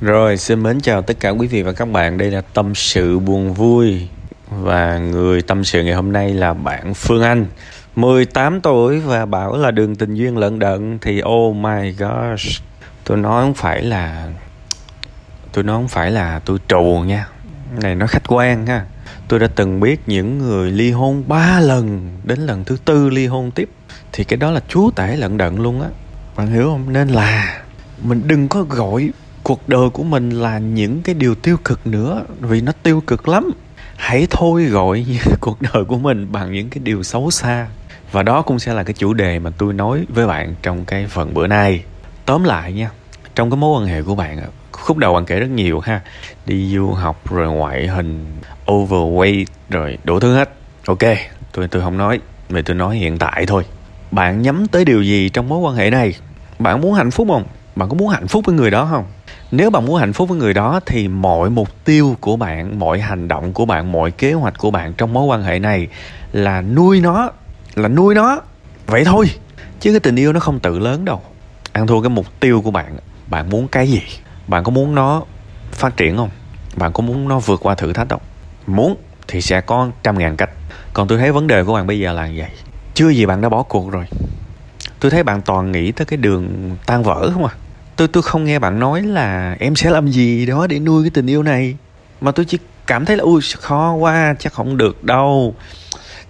Rồi, xin mến chào tất cả quý vị và các bạn. Đây là tâm sự buồn vui và người tâm sự ngày hôm nay là bạn Phương Anh. 18 tuổi và bảo là đường tình duyên lận đận thì oh my gosh. Tôi nói không phải là tôi nói không phải là tôi trù nha. Này nó khách quan ha. Tôi đã từng biết những người ly hôn ba lần đến lần thứ tư ly hôn tiếp thì cái đó là chúa tể lận đận luôn á. Bạn hiểu không? Nên là mình đừng có gọi cuộc đời của mình là những cái điều tiêu cực nữa, vì nó tiêu cực lắm. Hãy thôi gọi cuộc đời của mình bằng những cái điều xấu xa. Và đó cũng sẽ là cái chủ đề mà tôi nói với bạn trong cái phần bữa nay. Tóm lại nha, trong cái mối quan hệ của bạn khúc đầu bạn kể rất nhiều ha. Đi du học rồi ngoại hình, overweight rồi đủ thứ hết. Ok, tôi tôi không nói mà tôi nói hiện tại thôi. Bạn nhắm tới điều gì trong mối quan hệ này? Bạn muốn hạnh phúc không? Bạn có muốn hạnh phúc với người đó không? Nếu bạn muốn hạnh phúc với người đó thì mọi mục tiêu của bạn, mọi hành động của bạn, mọi kế hoạch của bạn trong mối quan hệ này là nuôi nó, là nuôi nó. Vậy thôi, chứ cái tình yêu nó không tự lớn đâu. Ăn thua cái mục tiêu của bạn bạn muốn cái gì? Bạn có muốn nó phát triển không? Bạn có muốn nó vượt qua thử thách không? Muốn thì sẽ có trăm ngàn cách. Còn tôi thấy vấn đề của bạn bây giờ là vậy. Chưa gì bạn đã bỏ cuộc rồi. Tôi thấy bạn toàn nghĩ tới cái đường tan vỡ không à? Tôi tôi không nghe bạn nói là em sẽ làm gì đó để nuôi cái tình yêu này. Mà tôi chỉ cảm thấy là, ui, khó quá, chắc không được đâu.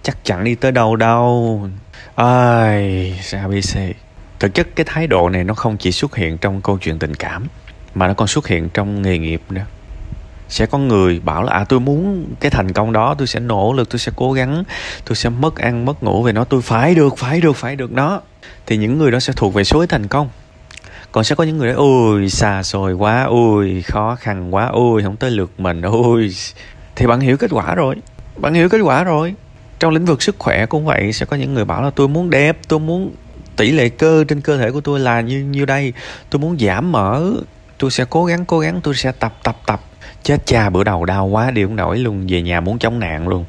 Chắc chẳng đi tới đâu đâu. Ai abc thực chất cái thái độ này nó không chỉ xuất hiện trong câu chuyện tình cảm, mà nó còn xuất hiện trong nghề nghiệp nữa. Sẽ có người bảo là à tôi muốn cái thành công đó, tôi sẽ nỗ lực, tôi sẽ cố gắng, tôi sẽ mất ăn, mất ngủ về nó, tôi phải được phải được phải được nó. Thì những người đó sẽ thuộc về số thành công còn sẽ có những người nói, ôi, xa xôi quá, ôi, khó khăn quá, ôi, không tới lượt mình, ôi. Thì bạn hiểu kết quả rồi. Bạn hiểu kết quả rồi. Trong lĩnh vực sức khỏe cũng vậy, sẽ có những người bảo là, tôi muốn đẹp, tôi muốn tỷ lệ cơ trên cơ thể của tôi là như như đây, tôi muốn giảm mỡ, tôi sẽ cố gắng cố gắng, tôi sẽ tập tập tập. Chết cha, bữa đầu đau quá, đi cũng nổi luôn, về nhà muốn chống nạn luôn.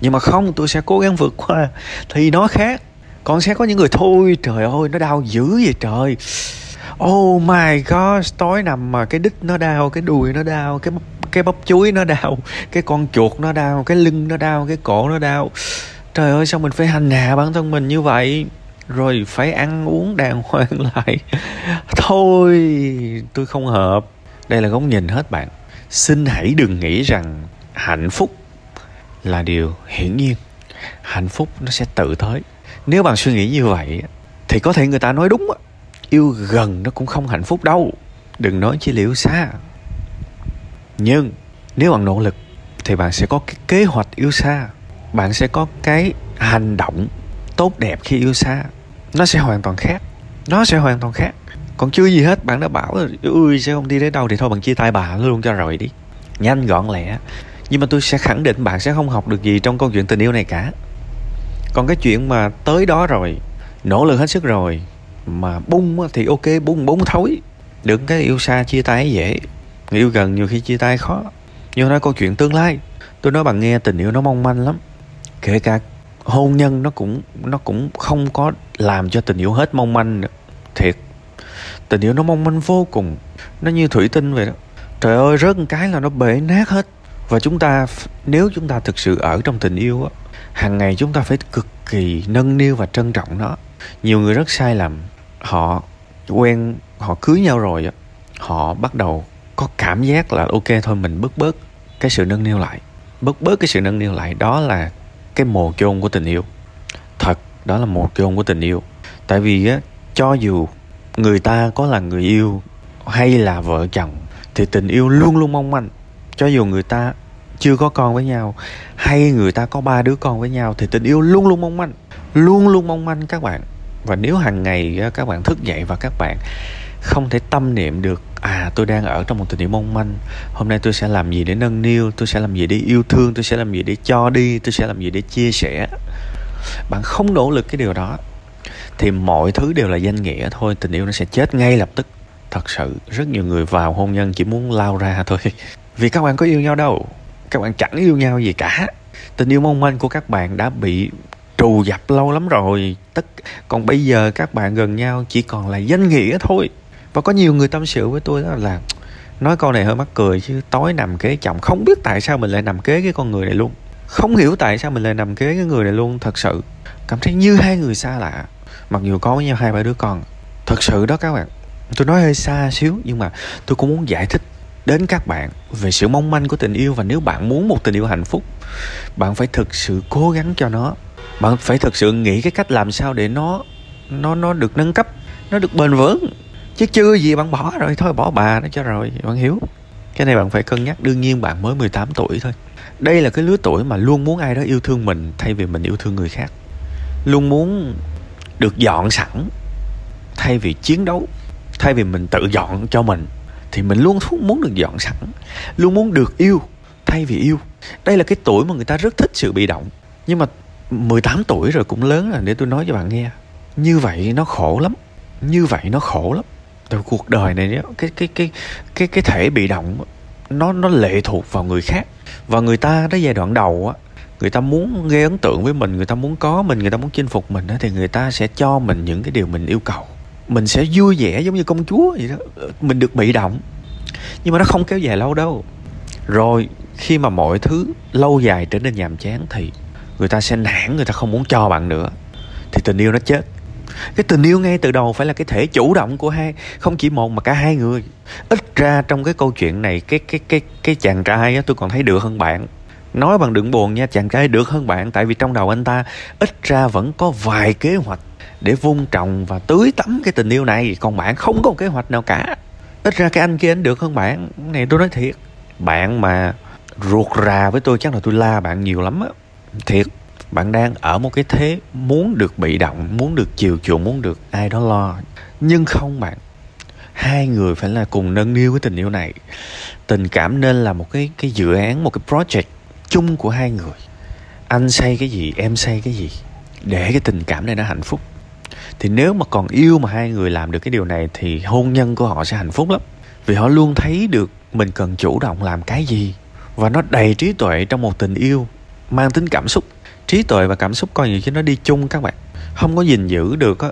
Nhưng mà không, tôi sẽ cố gắng vượt qua, thì nó khác. Còn sẽ có những người, thôi, trời ơi, nó đau dữ vậy trời oh my god tối nằm mà cái đít nó đau, cái đùi nó đau, cái cái bắp chuối nó đau, cái con chuột nó đau, cái lưng nó đau, cái cổ nó đau. Trời ơi, sao mình phải hành hạ bản thân mình như vậy? Rồi phải ăn uống đàng hoàng lại. Thôi, tôi không hợp. Đây là góc nhìn hết bạn. Xin hãy đừng nghĩ rằng hạnh phúc là điều hiển nhiên. Hạnh phúc nó sẽ tự tới. Nếu bạn suy nghĩ như vậy thì có thể người ta nói đúng yêu gần nó cũng không hạnh phúc đâu. Đừng nói chỉ liệu xa. Nhưng nếu bạn nỗ lực thì bạn sẽ có cái kế hoạch yêu xa. Bạn sẽ có cái hành động tốt đẹp khi yêu xa. Nó sẽ hoàn toàn khác. Nó sẽ hoàn toàn khác. Còn chưa gì hết, bạn đã bảo là, ui sẽ không đi đến đâu thì thôi, bạn chia tay bà luôn cho rồi đi. Nhanh gọn lẹ. Nhưng mà tôi sẽ khẳng định bạn sẽ không học được gì trong câu chuyện tình yêu này cả. Còn cái chuyện mà tới đó rồi, nỗ lực hết sức rồi mà bung thì ok, bung bung thối. Đừng cái yêu xa chia tay dễ người yêu gần nhiều khi chia tay khó. Nhưng nói câu chuyện tương lai. Tôi nói bạn nghe tình yêu nó mong manh lắm. Kể cả hôn nhân nó cũng nó cũng không có làm cho tình yêu hết mong manh nữa. Thiệt. Tình yêu nó mong manh vô cùng. Nó như thủy tinh vậy đó. Trời ơi, rớt một cái là nó bể nát hết. Và chúng ta nếu chúng ta thực sự ở trong tình yêu á, hàng ngày chúng ta phải cực kỳ nâng niu và trân trọng nó. Nhiều người rất sai lầm họ quen, họ cưới nhau rồi á, họ bắt đầu có cảm giác là ok thôi, mình bớt bớt cái sự nâng niu lại. Bớt bớt cái sự nâng niu lại, đó là cái mồ chôn của tình yêu. Thật, đó là mồ chôn của tình yêu. Tại vì á, cho dù người ta có là người yêu hay là vợ chồng, thì tình yêu luôn luôn mong manh. Cho dù người ta chưa có con với nhau hay người ta có ba đứa con với nhau, thì tình yêu luôn luôn mong manh. Luôn luôn mong manh các bạn và nếu hàng ngày các bạn thức dậy và các bạn không thể tâm niệm được à tôi đang ở trong một tình yêu mong manh, hôm nay tôi sẽ làm gì để nâng niu, tôi sẽ làm gì để yêu thương, tôi sẽ làm gì để cho đi, tôi sẽ làm gì để chia sẻ. Bạn không nỗ lực cái điều đó, thì mọi thứ đều là danh nghĩa thôi, tình yêu nó sẽ chết ngay lập tức. Thật sự, rất nhiều người vào hôn nhân chỉ muốn lao ra thôi. Vì các bạn có yêu nhau đâu, các bạn chẳng yêu nhau gì cả. Tình yêu mong manh của các bạn đã bị trù dập lâu lắm rồi. Tất, còn bây giờ các bạn gần nhau chỉ còn là danh nghĩa thôi. Và có nhiều người tâm sự với tôi đó là, nói câu này hơi mắc cười chứ tối nằm kế chồng. Không biết tại sao mình lại nằm kế cái con người này luôn. Không hiểu tại sao mình lại nằm kế cái người này luôn, thật sự. Cảm thấy như hai người xa lạ. Mặc dù có với nhau hai ba đứa con. Thật sự đó các bạn. Tôi nói hơi xa xíu nhưng mà tôi cũng muốn giải thích đến các bạn về sự mong manh của tình yêu. Và nếu bạn muốn một tình yêu hạnh phúc, bạn phải thực sự cố gắng cho nó bạn phải thực sự nghĩ cái cách làm sao để nó nó nó được nâng cấp, nó được bền vững. Chứ chưa gì bạn bỏ rồi, thôi bỏ bà nó cho rồi, bạn hiểu. Cái này bạn phải cân nhắc, đương nhiên bạn mới 18 tuổi thôi. Đây là cái lứa tuổi mà luôn muốn ai đó yêu thương mình thay vì mình yêu thương người khác. Luôn muốn được dọn sẵn, thay vì chiến đấu, thay vì mình tự dọn cho mình, thì mình luôn muốn được dọn sẵn. Luôn muốn được yêu, thay vì yêu. Đây là cái tuổi mà người ta rất thích sự bị động. Nhưng mà 18 tuổi rồi cũng lớn rồi, để tôi nói cho bạn nghe. Như vậy nó khổ lắm, như vậy nó khổ lắm. Tại cuộc đời này cái cái cái cái cái thể bị động nó nó lệ thuộc vào người khác. Và người ta đó giai đoạn đầu á, người ta muốn gây ấn tượng với mình, người ta muốn có mình, người ta muốn chinh phục mình á, thì người ta sẽ cho mình những cái điều mình yêu cầu. Mình sẽ vui vẻ giống như công chúa vậy đó. Ờ, mình được bị động. Nhưng mà nó không kéo dài lâu đâu. Rồi khi mà mọi thứ lâu dài trở nên nhàm chán thì người ta sẽ nản, người ta không muốn cho bạn nữa. Thì tình yêu nó chết. Cái tình yêu ngay từ đầu phải là cái thể chủ động của hai, không chỉ một mà cả hai người. Ít ra trong cái câu chuyện này, cái cái cái cái chàng trai á, tôi còn thấy được hơn bạn. Nói bằng đừng buồn nha, chàng trai được hơn bạn, tại vì trong đầu anh ta ít ra vẫn có vài kế hoạch để vun trồng và tưới tắm cái tình yêu này. Còn bạn không có kế hoạch nào cả. Ít ra cái anh kia anh được hơn bạn. Này tôi nói thiệt, bạn mà ruột rà với tôi chắc là tôi la bạn nhiều lắm á thiệt, bạn đang ở một cái thế muốn được bị động, muốn được chiều chuộng, muốn được ai đó lo. Nhưng không bạn, hai người phải là cùng nâng niu cái tình yêu này. Tình cảm nên là một cái cái dự án, một cái project chung của hai người. Anh say cái gì, em say cái gì, để cái tình cảm này nó hạnh phúc. Thì nếu mà còn yêu mà hai người làm được cái điều này thì hôn nhân của họ sẽ hạnh phúc lắm. Vì họ luôn thấy được mình cần chủ động làm cái gì. Và nó đầy trí tuệ trong một tình yêu mang tính cảm xúc. Trí tuệ và cảm xúc coi như chứ nó đi chung các bạn. Không có gìn giữ được á,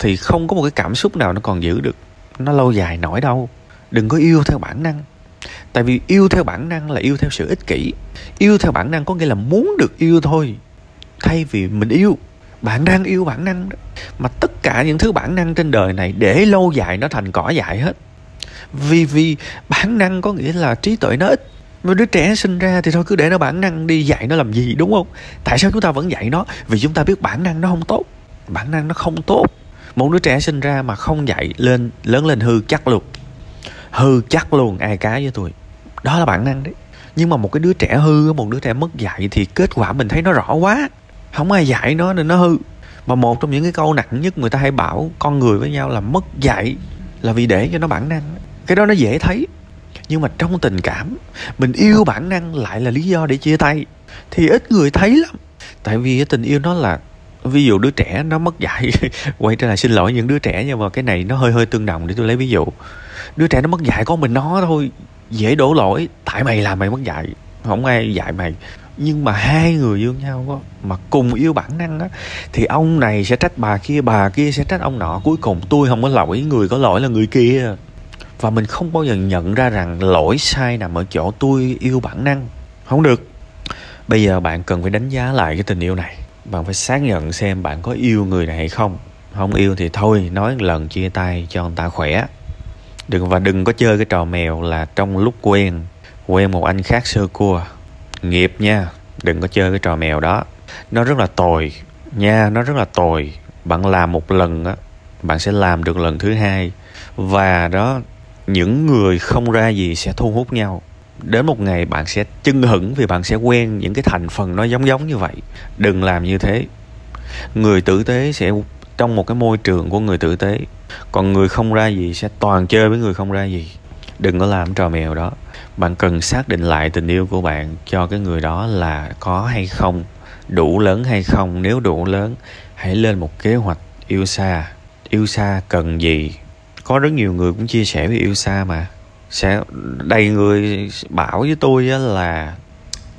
thì không có một cái cảm xúc nào nó còn giữ được. Nó lâu dài nổi đâu. Đừng có yêu theo bản năng. Tại vì yêu theo bản năng là yêu theo sự ích kỷ. Yêu theo bản năng có nghĩa là muốn được yêu thôi. Thay vì mình yêu. Bạn đang yêu bản năng đó. Mà tất cả những thứ bản năng trên đời này để lâu dài nó thành cỏ dại hết. Vì vì bản năng có nghĩa là trí tuệ nó ít mà đứa trẻ sinh ra thì thôi, cứ để nó bản năng đi dạy nó làm gì, đúng không? Tại sao chúng ta vẫn dạy nó? Vì chúng ta biết bản năng nó không tốt. Bản năng nó không tốt. Một đứa trẻ sinh ra mà không dạy lên, lớn lên hư chắc luôn. Hư chắc luôn, ai cá với tôi. Đó là bản năng đấy. Nhưng mà một cái đứa trẻ hư, một đứa trẻ mất dạy thì kết quả mình thấy nó rõ quá. Không ai dạy nó nên nó hư. Mà một trong những cái câu nặng nhất người ta hay bảo con người với nhau là mất dạy là vì để cho nó bản năng. Cái đó nó dễ thấy nhưng mà trong tình cảm mình yêu bản năng lại là lý do để chia tay. Thì ít người thấy lắm. Tại vì tình yêu nó là ví dụ đứa trẻ nó mất dạy quay trở lại xin lỗi những đứa trẻ nhưng mà cái này nó hơi hơi tương đồng để tôi lấy ví dụ. Đứa trẻ nó mất dạy có mình nó thôi dễ đổ lỗi tại mày làm mày mất dạy không ai dạy mày. Nhưng mà hai người yêu nhau đó, mà cùng yêu bản năng á thì ông này sẽ trách bà kia bà kia sẽ trách ông nọ. Cuối cùng tôi không có lỗi người có lỗi là người kia và mình không bao giờ nhận ra rằng lỗi sai nằm ở chỗ tôi yêu bản năng. Không được. Bây giờ bạn cần phải đánh giá lại cái tình yêu này. Bạn phải xác nhận xem bạn có yêu người này hay không. Không yêu thì thôi nói lần chia tay cho người ta khỏe. Đừng và đừng có chơi cái trò mèo là trong lúc quen quen một anh khác sơ cua. Nghiệp nha đừng có chơi cái trò mèo đó. Nó rất là tồi nha nó rất là tồi. Bạn làm một lần á bạn sẽ làm được lần thứ hai. Và đó những người không ra gì sẽ thu hút nhau. Đến một ngày bạn sẽ chưng hửng vì bạn sẽ quen những cái thành phần nó giống giống như vậy. Đừng làm như thế. Người tử tế sẽ trong một cái môi trường của người tử tế. Còn người không ra gì sẽ toàn chơi với người không ra gì. Đừng có làm trò mèo đó. Bạn cần xác định lại tình yêu của bạn cho cái người đó là có hay không, đủ lớn hay không. Nếu đủ lớn, hãy lên một kế hoạch yêu xa. Yêu xa cần gì? Có rất nhiều người cũng chia sẻ về yêu xa mà. Sẽ đầy người bảo với tôi là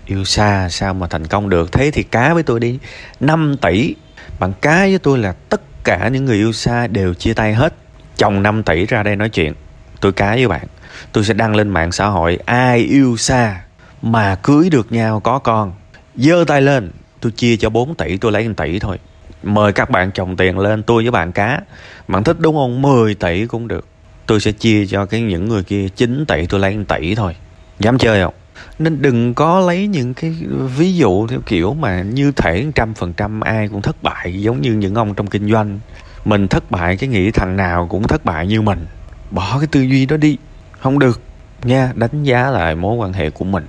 yêu xa sao mà thành công được? Thế thì cá với tôi đi. 5 tỷ. Bạn cá với tôi là tất cả những người yêu xa đều chia tay hết. Chồng 5 tỷ ra đây nói chuyện. Tôi cá với bạn. Tôi sẽ đăng lên mạng xã hội, ai yêu xa mà cưới được nhau có con? Giơ tay lên, tôi chia cho 4 tỷ, tôi lấy 1 tỷ thôi mời các bạn trồng tiền lên, tôi với bạn cá. Bạn thích đúng không? 10 tỷ cũng được. Tôi sẽ chia cho cái những người kia 9 tỷ, tôi lấy 1 tỷ thôi. Dám chơi không? Nên đừng có lấy những cái ví dụ theo kiểu mà như thể trăm phần trăm ai cũng thất bại, giống như những ông trong kinh doanh. Mình thất bại, cái nghĩ thằng nào cũng thất bại như mình. Bỏ cái tư duy đó đi. Không được, nha, đánh giá lại mối quan hệ của mình.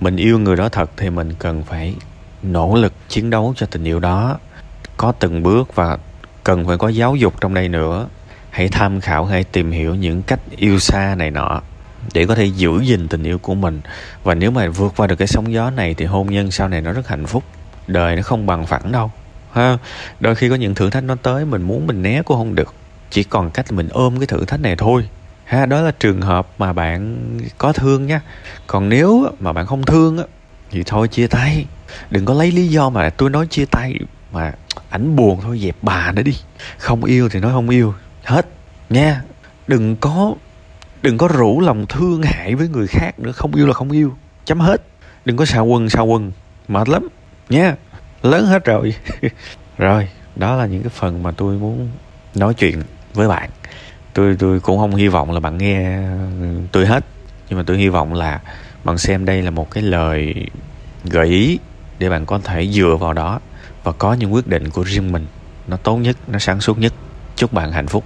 Mình yêu người đó thật thì mình cần phải nỗ lực chiến đấu cho tình yêu đó có từng bước và cần phải có giáo dục trong đây nữa. Hãy tham khảo, hãy tìm hiểu những cách yêu xa này nọ để có thể giữ gìn tình yêu của mình. Và nếu mà vượt qua được cái sóng gió này thì hôn nhân sau này nó rất hạnh phúc. Đời nó không bằng phẳng đâu, ha? Đôi khi có những thử thách nó tới, mình muốn mình né cũng không được. Chỉ còn cách mình ôm cái thử thách này thôi, ha? Đó là trường hợp mà bạn có thương nhá còn nếu mà bạn không thương á, thì thôi chia tay. Đừng có lấy lý do mà tôi nói chia tay mà ảnh buồn thôi, dẹp bà nó đi. Không yêu thì nói không yêu. Hết, nha. Đừng có đừng có rủ lòng thương hại với người khác nữa. Không yêu là không yêu. Chấm hết. Đừng có xào quần xào quần. Mệt lắm, nha. Lớn hết rồi. Rồi, đó là những cái phần mà tôi muốn nói chuyện với bạn. Tôi tôi cũng không hy vọng là bạn nghe ừ, tôi hết. Nhưng mà tôi hy vọng là bạn xem đây là một cái lời gợi ý để bạn có thể dựa vào đó và có những quyết định của riêng mình. Nó tốt nhất, nó sáng suốt nhất. Chúc bạn hạnh phúc.